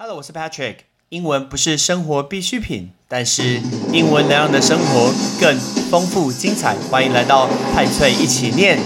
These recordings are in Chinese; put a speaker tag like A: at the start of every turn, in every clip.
A: Hello，我是 Patrick。英文不是生活必需品，但是英文能让你的生活更丰富精彩。欢迎来到派翠一起念。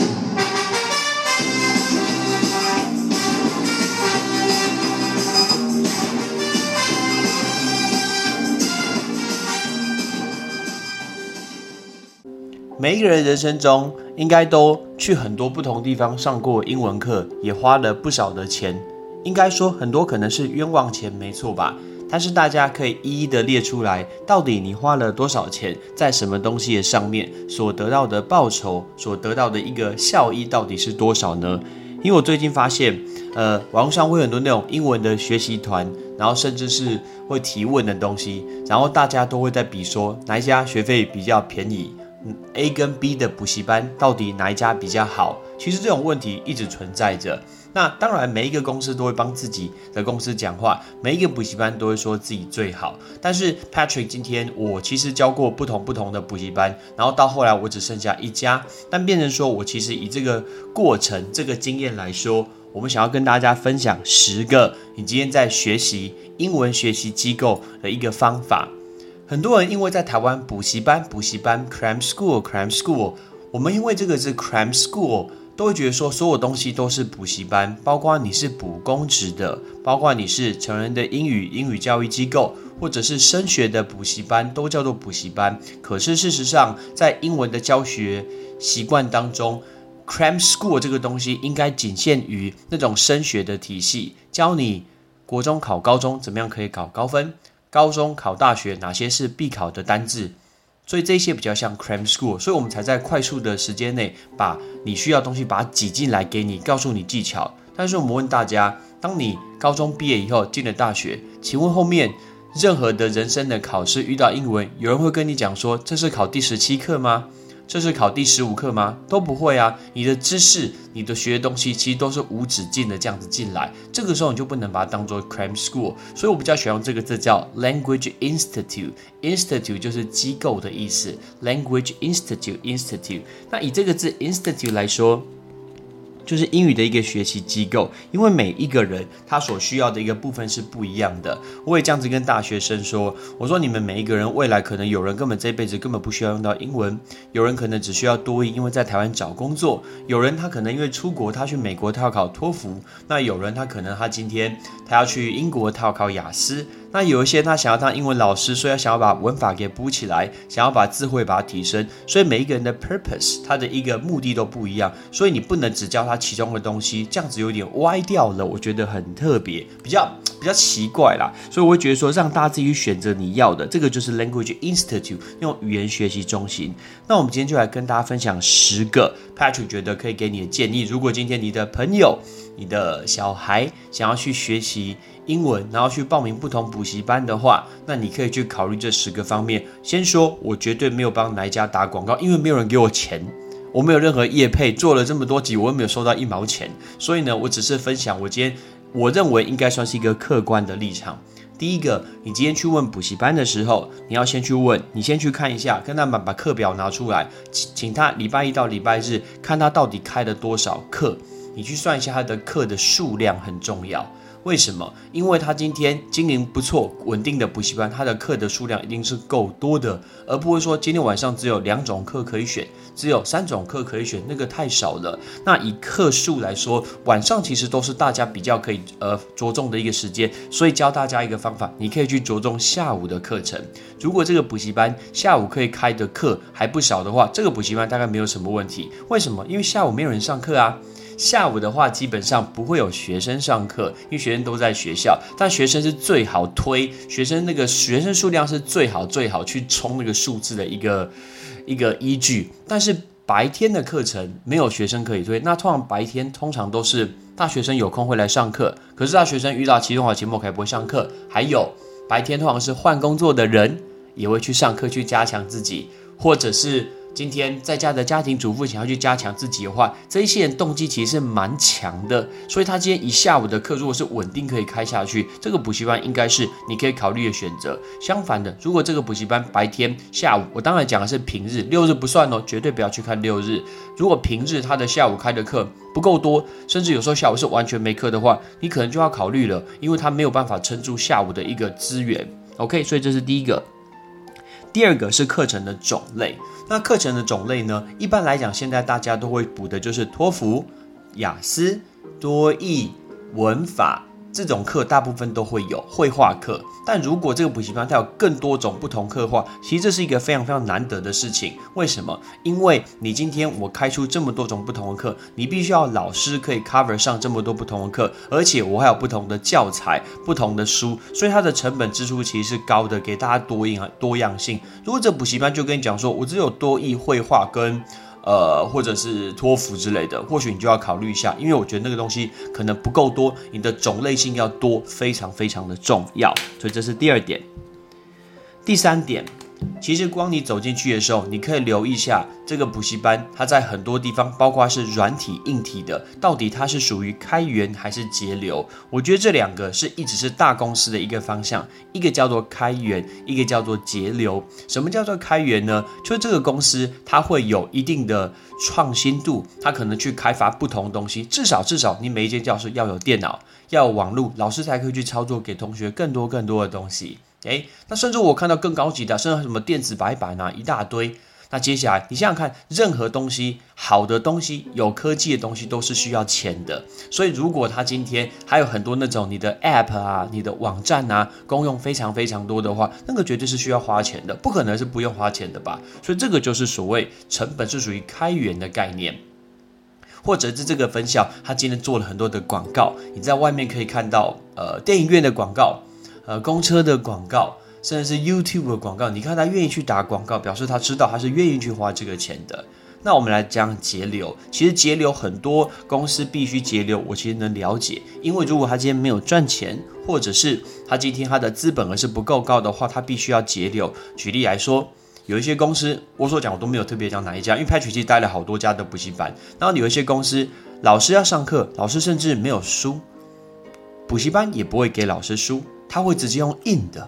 A: 每一个人人生中，应该都去很多不同地方上过英文课，也花了不少的钱。应该说，很多可能是冤枉钱，没错吧？但是大家可以一一的列出来，到底你花了多少钱在什么东西的上面，所得到的报酬，所得到的一个效益到底是多少呢？因为我最近发现，呃，网上会很多那种英文的学习团，然后甚至是会提问的东西，然后大家都会在比说哪一家学费比较便宜。A 跟 B 的补习班到底哪一家比较好？其实这种问题一直存在着。那当然，每一个公司都会帮自己的公司讲话，每一个补习班都会说自己最好。但是 Patrick 今天我其实教过不同不同的补习班，然后到后来我只剩下一家，但变成说我其实以这个过程、这个经验来说，我们想要跟大家分享十个你今天在学习英文学习机构的一个方法。很多人因为在台湾补习班、补习班 （cram school）、cram school，我们因为这个是 cram school，都会觉得说所有东西都是补习班，包括你是补公职的，包括你是成人的英语英语教育机构，或者是升学的补习班，都叫做补习班。可是事实上，在英文的教学习惯当中，cram school 这个东西应该仅限于那种升学的体系，教你国中考高中怎么样可以考高分。高中考大学哪些是必考的单字？所以这些比较像 cram school，所以我们才在快速的时间内把你需要东西把它挤进来给你，告诉你技巧。但是我们问大家，当你高中毕业以后进了大学，请问后面任何的人生的考试遇到英文，有人会跟你讲说这是考第十七课吗？这是考第十五课吗？都不会啊！你的知识、你的学的东西，其实都是无止境的这样子进来。这个时候你就不能把它当做 cram school。所以我比较喜欢用这个字叫 language institute。institute 就是机构的意思。language institute，institute。那以这个字 institute 来说。就是英语的一个学习机构，因为每一个人他所需要的一个部分是不一样的。我也这样子跟大学生说：“我说你们每一个人未来可能有人根本这辈子根本不需要用到英文，有人可能只需要多译，因为在台湾找工作；有人他可能因为出国，他去美国他要考托福；那有人他可能他今天他要去英国，他要考雅思。”那有一些他想要当英文老师，所以他想要把文法给补起来，想要把智慧把它提升。所以每一个人的 purpose，他的一个目的都不一样。所以你不能只教他其中的东西，这样子有点歪掉了。我觉得很特别，比较比较奇怪啦。所以我会觉得说，让大家自己选择你要的，这个就是 language institute，用语言学习中心。那我们今天就来跟大家分享十个 Patrick 觉得可以给你的建议。如果今天你的朋友，你的小孩想要去学习英文，然后去报名不同补习班的话，那你可以去考虑这十个方面。先说，我绝对没有帮哪一家打广告，因为没有人给我钱，我没有任何业配，做了这么多集，我又没有收到一毛钱。所以呢，我只是分享我今天我认为应该算是一个客观的立场。第一个，你今天去问补习班的时候，你要先去问，你先去看一下，跟他们把课表拿出来，请请他礼拜一到礼拜日看他到底开了多少课。你去算一下他的课的数量很重要，为什么？因为他今天经营不错、稳定的补习班，他的课的数量一定是够多的，而不会说今天晚上只有两种课可以选，只有三种课可以选，那个太少了。那以课数来说，晚上其实都是大家比较可以呃着重的一个时间，所以教大家一个方法，你可以去着重下午的课程。如果这个补习班下午可以开的课还不少的话，这个补习班大概没有什么问题。为什么？因为下午没有人上课啊。下午的话，基本上不会有学生上课，因为学生都在学校。但学生是最好推，学生那个学生数量是最好最好去冲那个数字的一个一个依据。但是白天的课程没有学生可以推，那通常白天通常都是大学生有空会来上课，可是大学生遇到期中考、期末考不会上课。还有白天通常是换工作的人也会去上课去加强自己，或者是。今天在家的家庭主妇想要去加强自己的话，这一些人动机其实是蛮强的，所以他今天一下午的课如果是稳定可以开下去，这个补习班应该是你可以考虑的选择。相反的，如果这个补习班白天下午，我当然讲的是平日，六日不算哦，绝对不要去看六日。如果平日他的下午开的课不够多，甚至有时候下午是完全没课的话，你可能就要考虑了，因为他没有办法撑住下午的一个资源。OK，所以这是第一个。第二个是课程的种类。那课程的种类呢？一般来讲，现在大家都会补的就是托福、雅思、多义、文法。这种课大部分都会有绘画课，但如果这个补习班它有更多种不同课的话，其实这是一个非常非常难得的事情。为什么？因为你今天我开出这么多种不同的课，你必须要老师可以 cover 上这么多不同的课，而且我还有不同的教材、不同的书，所以它的成本支出其实是高的，给大家多样多样性。如果这补习班就跟你讲说，我只有多艺绘画跟。呃，或者是托福之类的，或许你就要考虑一下，因为我觉得那个东西可能不够多，你的种类性要多，非常非常的重要。所以这是第二点，第三点。其实光你走进去的时候，你可以留意一下这个补习班，它在很多地方，包括是软体、硬体的，到底它是属于开源还是节流？我觉得这两个是一直是大公司的一个方向，一个叫做开源，一个叫做节流。什么叫做开源呢？就是这个公司它会有一定的创新度，它可能去开发不同东西，至少至少你每一间教室要有电脑，要有网络，老师才可以去操作，给同学更多更多的东西。诶，那甚至我看到更高级的，甚至什么电子白板啊，一大堆。那接下来你想想看，任何东西，好的东西，有科技的东西，都是需要钱的。所以如果他今天还有很多那种你的 App 啊、你的网站啊，功用非常非常多的话，那个绝对是需要花钱的，不可能是不用花钱的吧？所以这个就是所谓成本是属于开源的概念，或者是这个分校他今天做了很多的广告，你在外面可以看到，呃，电影院的广告。呃，公车的广告，甚至是 YouTube 的广告，你看他愿意去打广告，表示他知道他是愿意去花这个钱的。那我们来讲节流，其实节流很多公司必须节流，我其实能了解，因为如果他今天没有赚钱，或者是他今天他的资本额是不够高的话，他必须要节流。举例来说，有一些公司，我所讲我都没有特别讲哪一家，因为 Patrick 其实待了好多家的补习班，然后有一些公司老师要上课，老师甚至没有书，补习班也不会给老师书。他会直接用印的，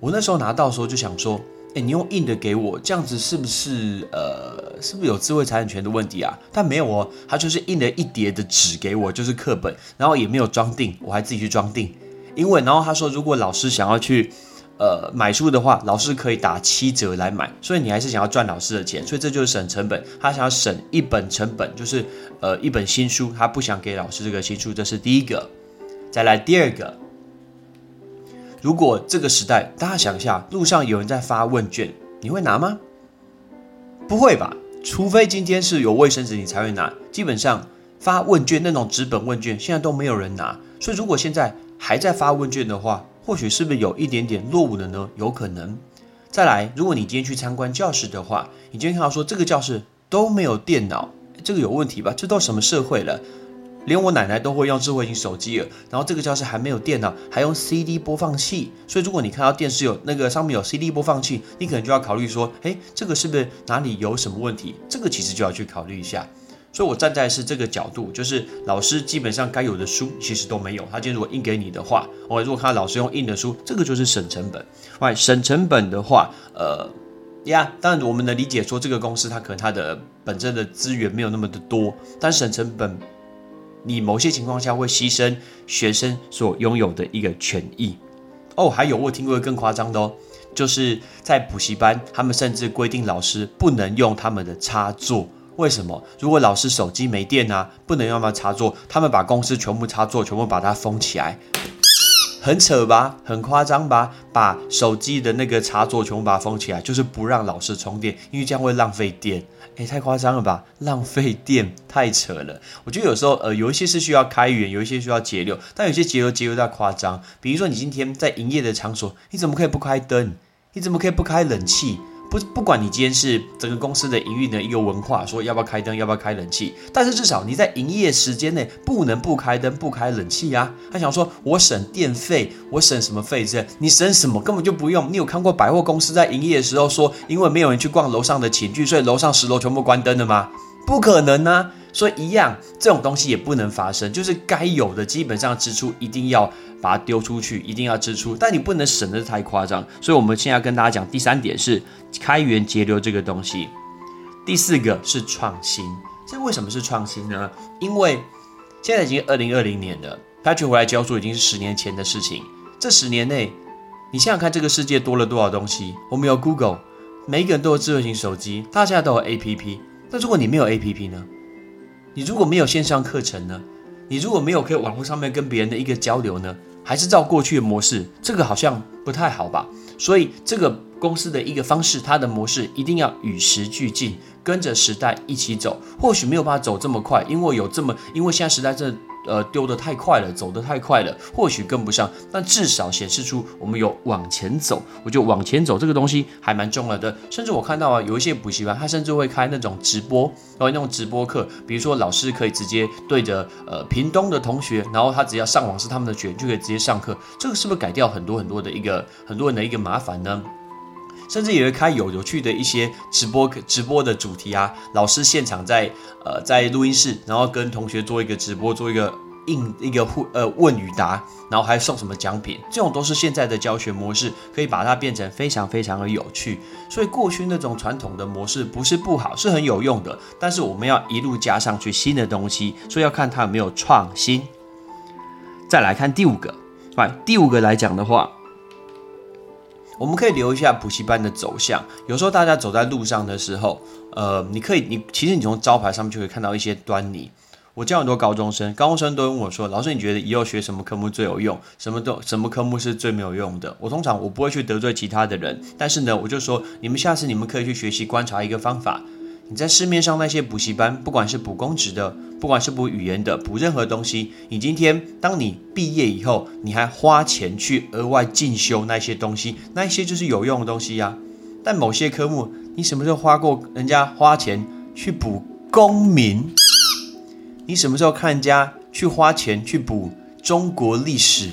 A: 我那时候拿到的时候就想说，哎，你用印的给我，这样子是不是呃，是不是有智慧财产权的问题啊？但没有哦，他就是印了一叠的纸给我，就是课本，然后也没有装订，我还自己去装订。因为然后他说，如果老师想要去呃买书的话，老师可以打七折来买，所以你还是想要赚老师的钱，所以这就是省成本。他想要省一本成本，就是呃一本新书，他不想给老师这个新书，这是第一个。再来第二个。如果这个时代，大家想一下，路上有人在发问卷，你会拿吗？不会吧，除非今天是有卫生纸，你才会拿。基本上发问卷那种纸本问卷，现在都没有人拿。所以如果现在还在发问卷的话，或许是不是有一点点落伍了呢？有可能。再来，如果你今天去参观教室的话，你今天看到说这个教室都没有电脑，这个有问题吧？这都什么社会了？连我奶奶都会用智慧型手机了，然后这个教室还没有电脑，还用 CD 播放器。所以如果你看到电视有那个上面有 CD 播放器，你可能就要考虑说，哎，这个是不是哪里有什么问题？这个其实就要去考虑一下。所以我站在是这个角度，就是老师基本上该有的书其实都没有。他今天如果印给你的话，我如果看到老师用印的书，这个就是省成本。外，省成本的话，呃，呀，当然我们能理解说这个公司它可能它的本身的资源没有那么的多，但省成本。你某些情况下会牺牲学生所拥有的一个权益哦，还有我听过更夸张的哦，就是在补习班，他们甚至规定老师不能用他们的插座。为什么？如果老师手机没电啊，不能用他们插座，他们把公司全部插座全部把它封起来。很扯吧，很夸张吧？把手机的那个插座全部把它封起来，就是不让老师充电，因为这样会浪费电。诶，太夸张了吧？浪费电，太扯了。我觉得有时候，呃，有一些是需要开源，有一些需要节流，但有些节流节流到夸张。比如说，你今天在营业的场所，你怎么可以不开灯？你怎么可以不开冷气？不不管你今天是整个公司的营运的一个文化，说要不要开灯，要不要开冷气，但是至少你在营业时间内不能不开灯、不开冷气啊。他想说，我省电费，我省什么费？这你省什么？根本就不用。你有看过百货公司在营业的时候说，因为没有人去逛楼上的寝具，所以楼上十楼全部关灯的吗？不可能啊！所以一样，这种东西也不能发生。就是该有的基本上支出一定要把它丢出去，一定要支出，但你不能省得太夸张。所以我们现在跟大家讲第三点是开源节流这个东西。第四个是创新。这为什么是创新呢？因为现在已经二零二零年了，Patrick 回来教书已经是十年前的事情。这十年内，你想想看，这个世界多了多少东西？我们有 Google，每一个人都有智慧型手机，大家都有 APP。那如果你没有 APP 呢？你如果没有线上课程呢？你如果没有可以网络上面跟别人的一个交流呢？还是照过去的模式？这个好像不太好吧？所以这个公司的一个方式，它的模式一定要与时俱进，跟着时代一起走。或许没有办法走这么快，因为有这么，因为现在时代这。呃，丢得太快了，走得太快了，或许跟不上，但至少显示出我们有往前走。我觉得往前走这个东西还蛮重要的。甚至我看到啊，有一些补习班，他甚至会开那种直播，然后那种直播课，比如说老师可以直接对着呃屏东的同学，然后他只要上网是他们的卷，就可以直接上课。这个是不是改掉很多很多的一个很多人的一个麻烦呢？甚至也会开有有趣的一些直播直播的主题啊，老师现场在呃在录音室，然后跟同学做一个直播，做一个应一个互呃问与答，然后还送什么奖品，这种都是现在的教学模式，可以把它变成非常非常的有趣。所以过去那种传统的模式不是不好，是很有用的，但是我们要一路加上去新的东西，所以要看它有没有创新。再来看第五个，来第五个来讲的话。我们可以留一下补习班的走向。有时候大家走在路上的时候，呃，你可以，你其实你从招牌上面就可以看到一些端倪。我教很多高中生，高中生都问我说：“老师，你觉得以后学什么科目最有用？什么都什么科目是最没有用的？”我通常我不会去得罪其他的人，但是呢，我就说你们下次你们可以去学习观察一个方法。你在市面上那些补习班，不管是补公职的，不管是补语言的，补任何东西，你今天当你毕业以后，你还花钱去额外进修那些东西，那些就是有用的东西呀。但某些科目，你什么时候花过人家花钱去补公民？你什么时候看人家去花钱去补中国历史？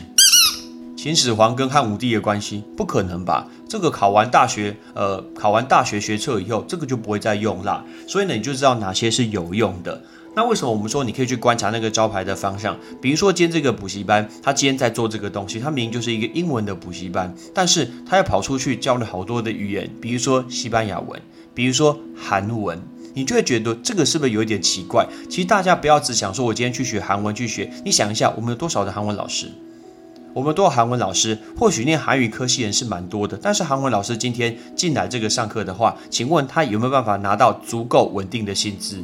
A: 秦始皇跟汉武帝的关系不可能吧？这个考完大学，呃，考完大学学测以后，这个就不会再用啦。所以呢，你就知道哪些是有用的。那为什么我们说你可以去观察那个招牌的方向？比如说今天这个补习班，他今天在做这个东西，他明明就是一个英文的补习班，但是他要跑出去教了好多的语言，比如说西班牙文，比如说韩文，你就会觉得这个是不是有一点奇怪？其实大家不要只想说我今天去学韩文去学，你想一下，我们有多少的韩文老师？我们都有韩文老师，或许念韩语科系人是蛮多的，但是韩文老师今天进来这个上课的话，请问他有没有办法拿到足够稳定的薪资？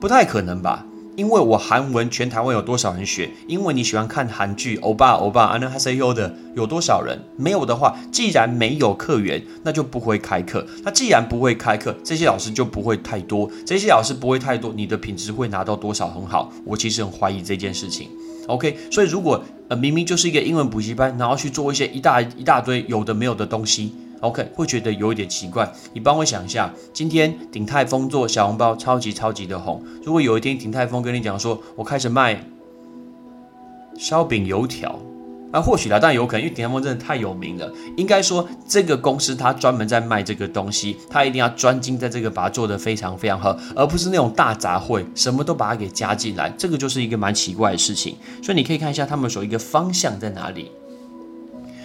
A: 不太可能吧？因为我韩文全台湾有多少人学？因为你喜欢看韩剧，欧巴欧巴，安娜哈塞优的有多少人？没有的话，既然没有客源，那就不会开课。那既然不会开课，这些老师就不会太多。这些老师不会太多，你的品质会拿到多少很好？我其实很怀疑这件事情。OK，所以如果呃明明就是一个英文补习班，然后去做一些一大一大堆有的没有的东西，OK，会觉得有一点奇怪。你帮我想一下，今天鼎泰丰做小笼包超级超级的红，如果有一天鼎泰丰跟你讲说，我开始卖烧饼油条。那或许啦，但有可能，因为鼎泰丰真的太有名了。应该说，这个公司它专门在卖这个东西，它一定要专精在这个，把它做得非常非常好，而不是那种大杂烩，什么都把它给加进来。这个就是一个蛮奇怪的事情。所以你可以看一下他们所一个方向在哪里。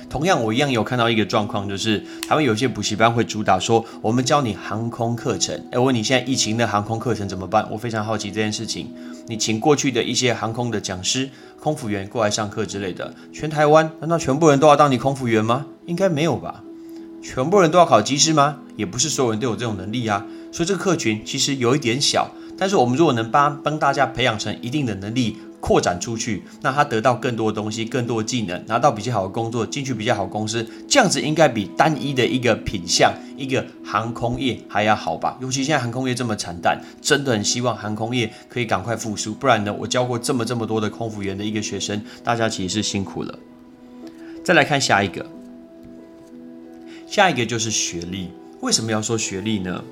A: 同样，我一样有看到一个状况，就是他们有些补习班会主打说，我们教你航空课程。哎，问你现在疫情的航空课程怎么办？我非常好奇这件事情。你请过去的一些航空的讲师。空服员过来上课之类的，全台湾难道全部人都要当你空服员吗？应该没有吧？全部人都要考机师吗？也不是所有人都有这种能力啊。所以这个客群其实有一点小，但是我们如果能帮帮大家培养成一定的能力。扩展出去，那他得到更多的东西，更多的技能，拿到比较好的工作，进去比较好公司，这样子应该比单一的一个品相，一个航空业还要好吧？尤其现在航空业这么惨淡，真的很希望航空业可以赶快复苏，不然呢，我教过这么这么多的空服员的一个学生，大家其实是辛苦了。再来看下一个，下一个就是学历。为什么要说学历呢？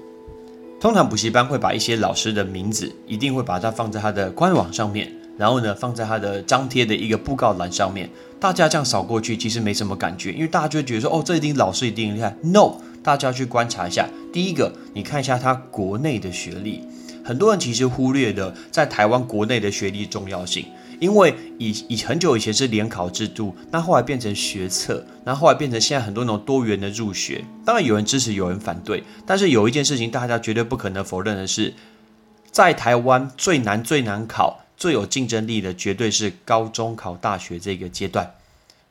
A: 通常补习班会把一些老师的名字，一定会把它放在他的官网上面，然后呢，放在他的张贴的一个布告栏上面。大家这样扫过去，其实没什么感觉，因为大家就觉得说，哦，这一定老师一定厉害。No，大家去观察一下。第一个，你看一下他国内的学历，很多人其实忽略了在台湾国内的学历重要性。因为以以很久以前是联考制度，那后来变成学测，那后来变成现在很多那种多元的入学。当然有人支持，有人反对。但是有一件事情大家绝对不可能否认的是，在台湾最难最难考、最有竞争力的，绝对是高中考大学这个阶段。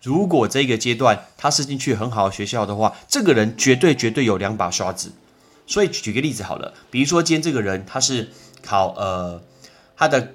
A: 如果这个阶段他是进去很好的学校的话，这个人绝对绝对有两把刷子。所以举个例子好了，比如说今天这个人他是考呃他的。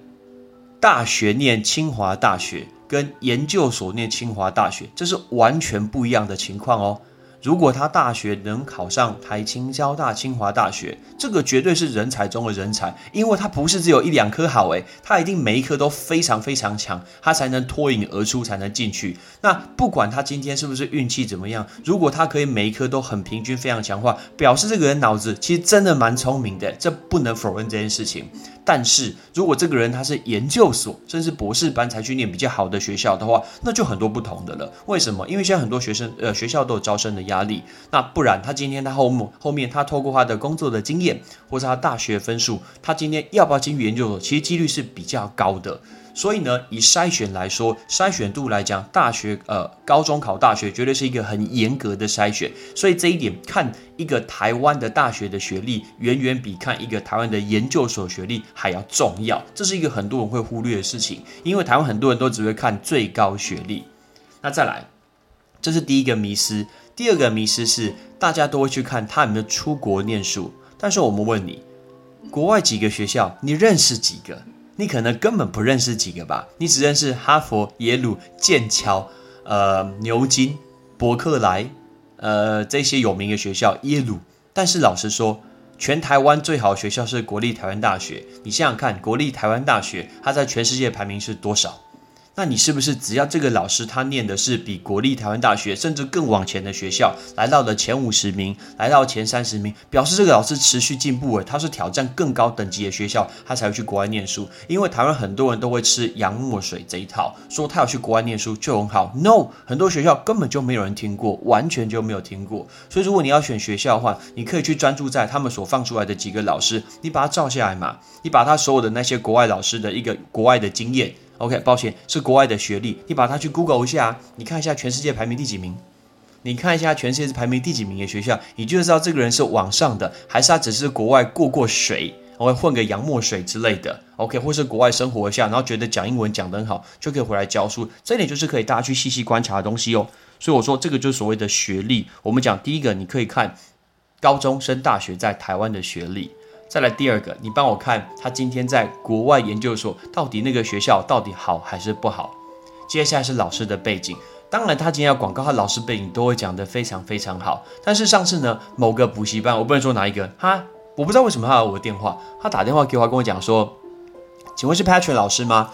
A: 大学念清华大学，跟研究所念清华大学，这是完全不一样的情况哦。如果他大学能考上台清交大、清华大学，这个绝对是人才中的人才，因为他不是只有一两科好诶，他一定每一科都非常非常强，他才能脱颖而出，才能进去。那不管他今天是不是运气怎么样，如果他可以每一科都很平均、非常强化，表示这个人脑子其实真的蛮聪明的，这不能否认这件事情。但是如果这个人他是研究所甚至博士班才去念比较好的学校的话，那就很多不同的了。为什么？因为现在很多学生呃学校都有招生的。压力，那不然他今天他后后后面他透过他的工作的经验，或是他大学分数，他今天要不要进去研究所，其实几率是比较高的。所以呢，以筛选来说，筛选度来讲，大学呃高中考大学绝对是一个很严格的筛选。所以这一点看一个台湾的大学的学历，远远比看一个台湾的研究所学历还要重要。这是一个很多人会忽略的事情，因为台湾很多人都只会看最高学历。那再来，这是第一个迷失。第二个迷失是，大家都会去看他有没有出国念书。但是我们问你，国外几个学校，你认识几个？你可能根本不认识几个吧？你只认识哈佛、耶鲁、剑桥、呃牛津、伯克莱，呃这些有名的学校。耶鲁，但是老实说，全台湾最好的学校是国立台湾大学。你想想看，国立台湾大学它在全世界排名是多少？那你是不是只要这个老师他念的是比国立台湾大学甚至更往前的学校，来到了前五十名，来到前三十名，表示这个老师持续进步了，他是挑战更高等级的学校，他才会去国外念书。因为台湾很多人都会吃洋墨水这一套，说他要去国外念书就很好。No，很多学校根本就没有人听过，完全就没有听过。所以如果你要选学校的话，你可以去专注在他们所放出来的几个老师，你把它照下来嘛，你把他所有的那些国外老师的一个国外的经验。OK，抱歉，是国外的学历。你把它去 Google 一下，你看一下全世界排名第几名？你看一下全世界是排名第几名的学校，你就知道这个人是往上的，还是他只是国外过过水，会混个洋墨水之类的。OK，或是国外生活一下，然后觉得讲英文讲得很好，就可以回来教书。这点就是可以大家去细细观察的东西哦。所以我说这个就是所谓的学历。我们讲第一个，你可以看高中升大学在台湾的学历。再来第二个，你帮我看他今天在国外研究所到底那个学校到底好还是不好？接下来是老师的背景，当然他今天要广告，他老师背景都会讲得非常非常好。但是上次呢，某个补习班，我不能说哪一个，他我不知道为什么他有我的电话，他打电话给我跟我讲说，请问是 Patrick 老师吗？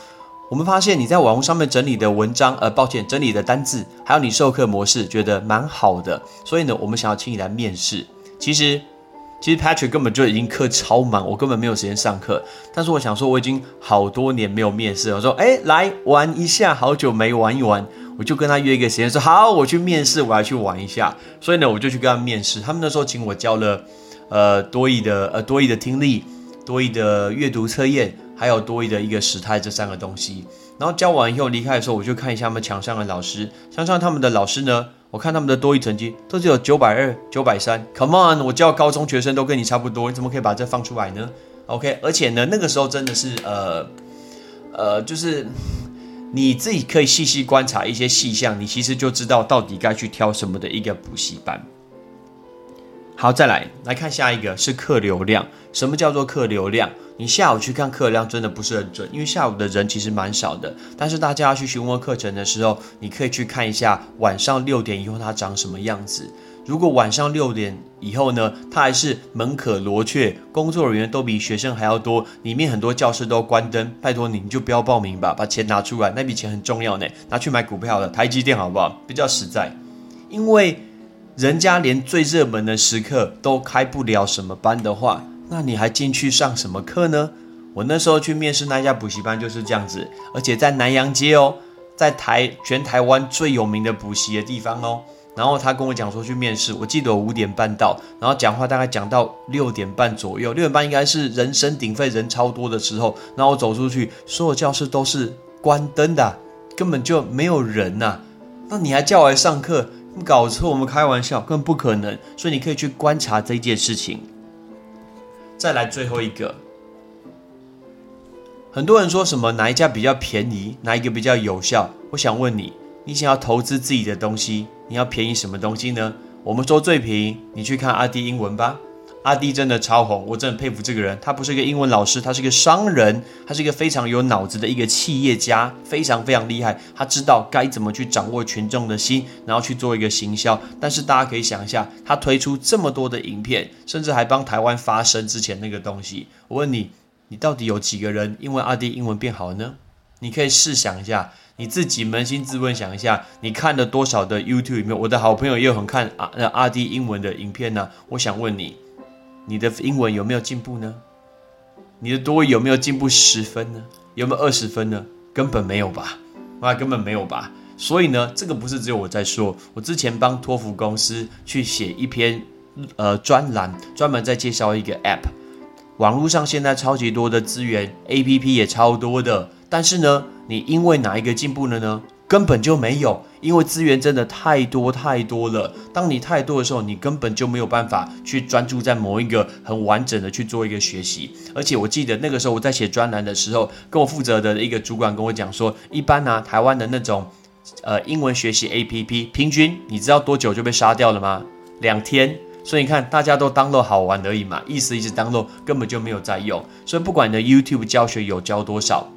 A: 我们发现你在网络上面整理的文章，呃，抱歉，整理的单字，还有你授课模式，觉得蛮好的，所以呢，我们想要请你来面试。其实。其实 Patrick 根本就已经课超忙，我根本没有时间上课。但是我想说，我已经好多年没有面试了，我说，哎，来玩一下，好久没玩一玩，我就跟他约一个时间，说好，我去面试，我要去玩一下。所以呢，我就去跟他面试。他们那时候请我教了，呃，多义的，呃，多义的听力，多义的阅读测验，还有多义的一个时态这三个东西。然后教完以后离开的时候，我就看一下他们墙上的老师，墙上他们的老师呢。我看他们的多益成绩都只有九百二、九百三。Come on，我教高中学生都跟你差不多，你怎么可以把这放出来呢？OK，而且呢，那个时候真的是呃呃，就是你自己可以细细观察一些细项，你其实就知道到底该去挑什么的一个补习班。好，再来来看下一个是客流量。什么叫做客流量？你下午去看课量真的不是很准，因为下午的人其实蛮少的。但是大家要去询问课程的时候，你可以去看一下晚上六点以后它长什么样子。如果晚上六点以后呢，它还是门可罗雀，工作人员都比学生还要多，里面很多教室都关灯，拜托你，你就不要报名吧，把钱拿出来，那笔钱很重要呢，拿去买股票的台积电好不好？比较实在，因为人家连最热门的时刻都开不了什么班的话，那你还进去上什么课呢？我那时候去面试那家补习班就是这样子，而且在南洋街哦，在台全台湾最有名的补习的地方哦。然后他跟我讲说去面试，我记得我五点半到，然后讲话大概讲到六点半左右，六点半应该是人声鼎沸、人超多的时候。然后我走出去，所有教室都是关灯的，根本就没有人呐。那你还叫我来上课？搞错，我们开玩笑，更不可能。所以你可以去观察这件事情。再来最后一个，很多人说什么哪一家比较便宜，哪一个比较有效？我想问你，你想要投资自己的东西？你要便宜什么东西呢？我们说最便宜，你去看阿弟英文吧。阿弟真的超红，我真的很佩服这个人。他不是一个英文老师，他是一个商人，他是一个非常有脑子的一个企业家，非常非常厉害。他知道该怎么去掌握群众的心，然后去做一个行销。但是大家可以想一下，他推出这么多的影片，甚至还帮台湾发声之前那个东西。我问你，你到底有几个人因为阿弟英文变好呢？你可以试想一下。你自己扪心自问想一下，你看了多少的 YouTube 里面？我的好朋友也有很看阿阿 D 英文的影片呢。我想问你，你的英文有没有进步呢？你的多有没有进步十分呢？有没有二十分呢？根本没有吧？啊，根本没有吧？所以呢，这个不是只有我在说。我之前帮托福公司去写一篇呃专栏，专门在介绍一个 App。网络上现在超级多的资源，APP 也超多的，但是呢？你因为哪一个进步了呢？根本就没有，因为资源真的太多太多了。当你太多的时候，你根本就没有办法去专注在某一个很完整的去做一个学习。而且我记得那个时候我在写专栏的时候，跟我负责的一个主管跟我讲说，一般呢，台湾的那种呃英文学习 APP，平均你知道多久就被杀掉了吗？两天。所以你看，大家都当做好玩而已嘛，意思意思当做根本就没有在用。所以不管你的 YouTube 教学有教多少。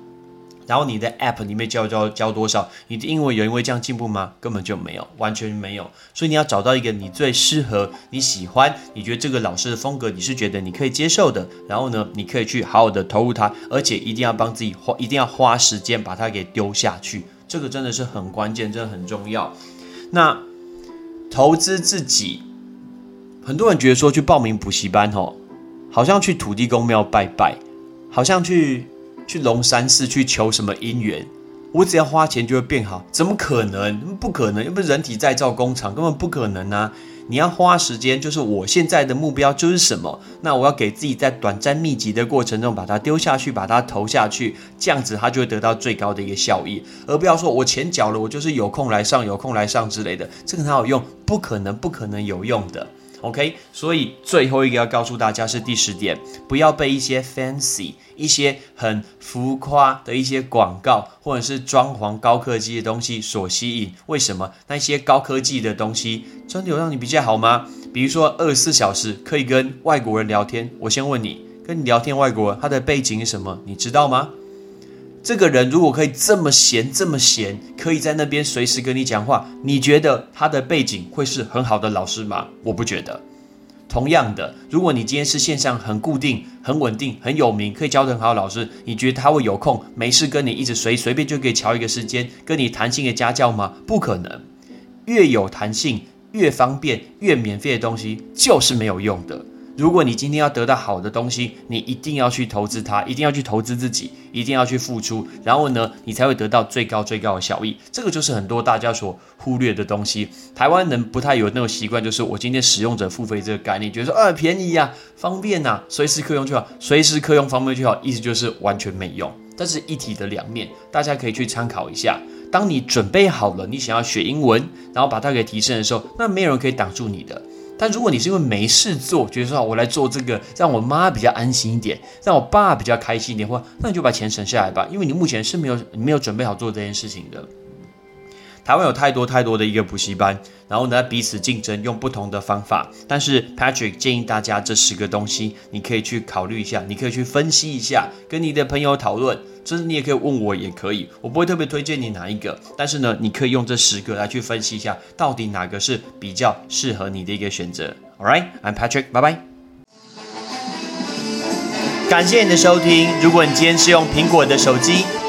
A: 然后你的 App 里面教教教多少？你的英文有因为这样进步吗？根本就没有，完全没有。所以你要找到一个你最适合、你喜欢、你觉得这个老师的风格你是觉得你可以接受的。然后呢，你可以去好好的投入它，而且一定要帮自己花，一定要花时间把它给丢下去。这个真的是很关键，真的很重要。那投资自己，很多人觉得说去报名补习班哦，好像去土地公庙拜拜，好像去。去龙山寺去求什么姻缘？我只要花钱就会变好？怎么可能？不可能！又不是人体再造工厂，根本不可能啊！你要花时间，就是我现在的目标就是什么？那我要给自己在短暂密集的过程中把它丢下去，把它投下去，这样子它就会得到最高的一个效益，而不要说我钱缴了，我就是有空来上，有空来上之类的，这个哪有用？不可能，不可能有用的。OK，所以最后一个要告诉大家是第十点，不要被一些 fancy、一些很浮夸的一些广告或者是装潢高科技的东西所吸引。为什么？那些高科技的东西真的有让你比较好吗？比如说二十四小时可以跟外国人聊天，我先问你，跟你聊天外国人他的背景是什么？你知道吗？这个人如果可以这么闲这么闲，可以在那边随时跟你讲话，你觉得他的背景会是很好的老师吗？我不觉得。同样的，如果你今天是线上很固定、很稳定、很有名，可以教得很好的老师，你觉得他会有空没事跟你一直随随便就可以调一个时间跟你弹性的家教吗？不可能。越有弹性、越方便、越免费的东西，就是没有用的。如果你今天要得到好的东西，你一定要去投资它，一定要去投资自己，一定要去付出，然后呢，你才会得到最高最高的效益。这个就是很多大家所忽略的东西。台湾人不太有那种习惯，就是我今天使用者付费这个概念，觉得说啊便宜呀、方便呐，随时可用就好，随时可用方便就好，意思就是完全没用。但是一体的两面，大家可以去参考一下。当你准备好了，你想要学英文，然后把它给提升的时候，那没有人可以挡住你的。但如果你是因为没事做，觉得说我来做这个，让我妈比较安心一点，让我爸比较开心一点，话那你就把钱省下来吧，因为你目前是没有没有准备好做这件事情的。台湾有太多太多的一个补习班，然后呢彼此竞争，用不同的方法。但是 Patrick 建议大家这十个东西，你可以去考虑一下，你可以去分析一下，跟你的朋友讨论。甚至你也可以问我，也可以，我不会特别推荐你哪一个，但是呢，你可以用这十个来去分析一下，到底哪个是比较适合你的一个选择。All right，I'm Patrick，拜拜。感谢你的收听。如果你今天是用苹果的手机，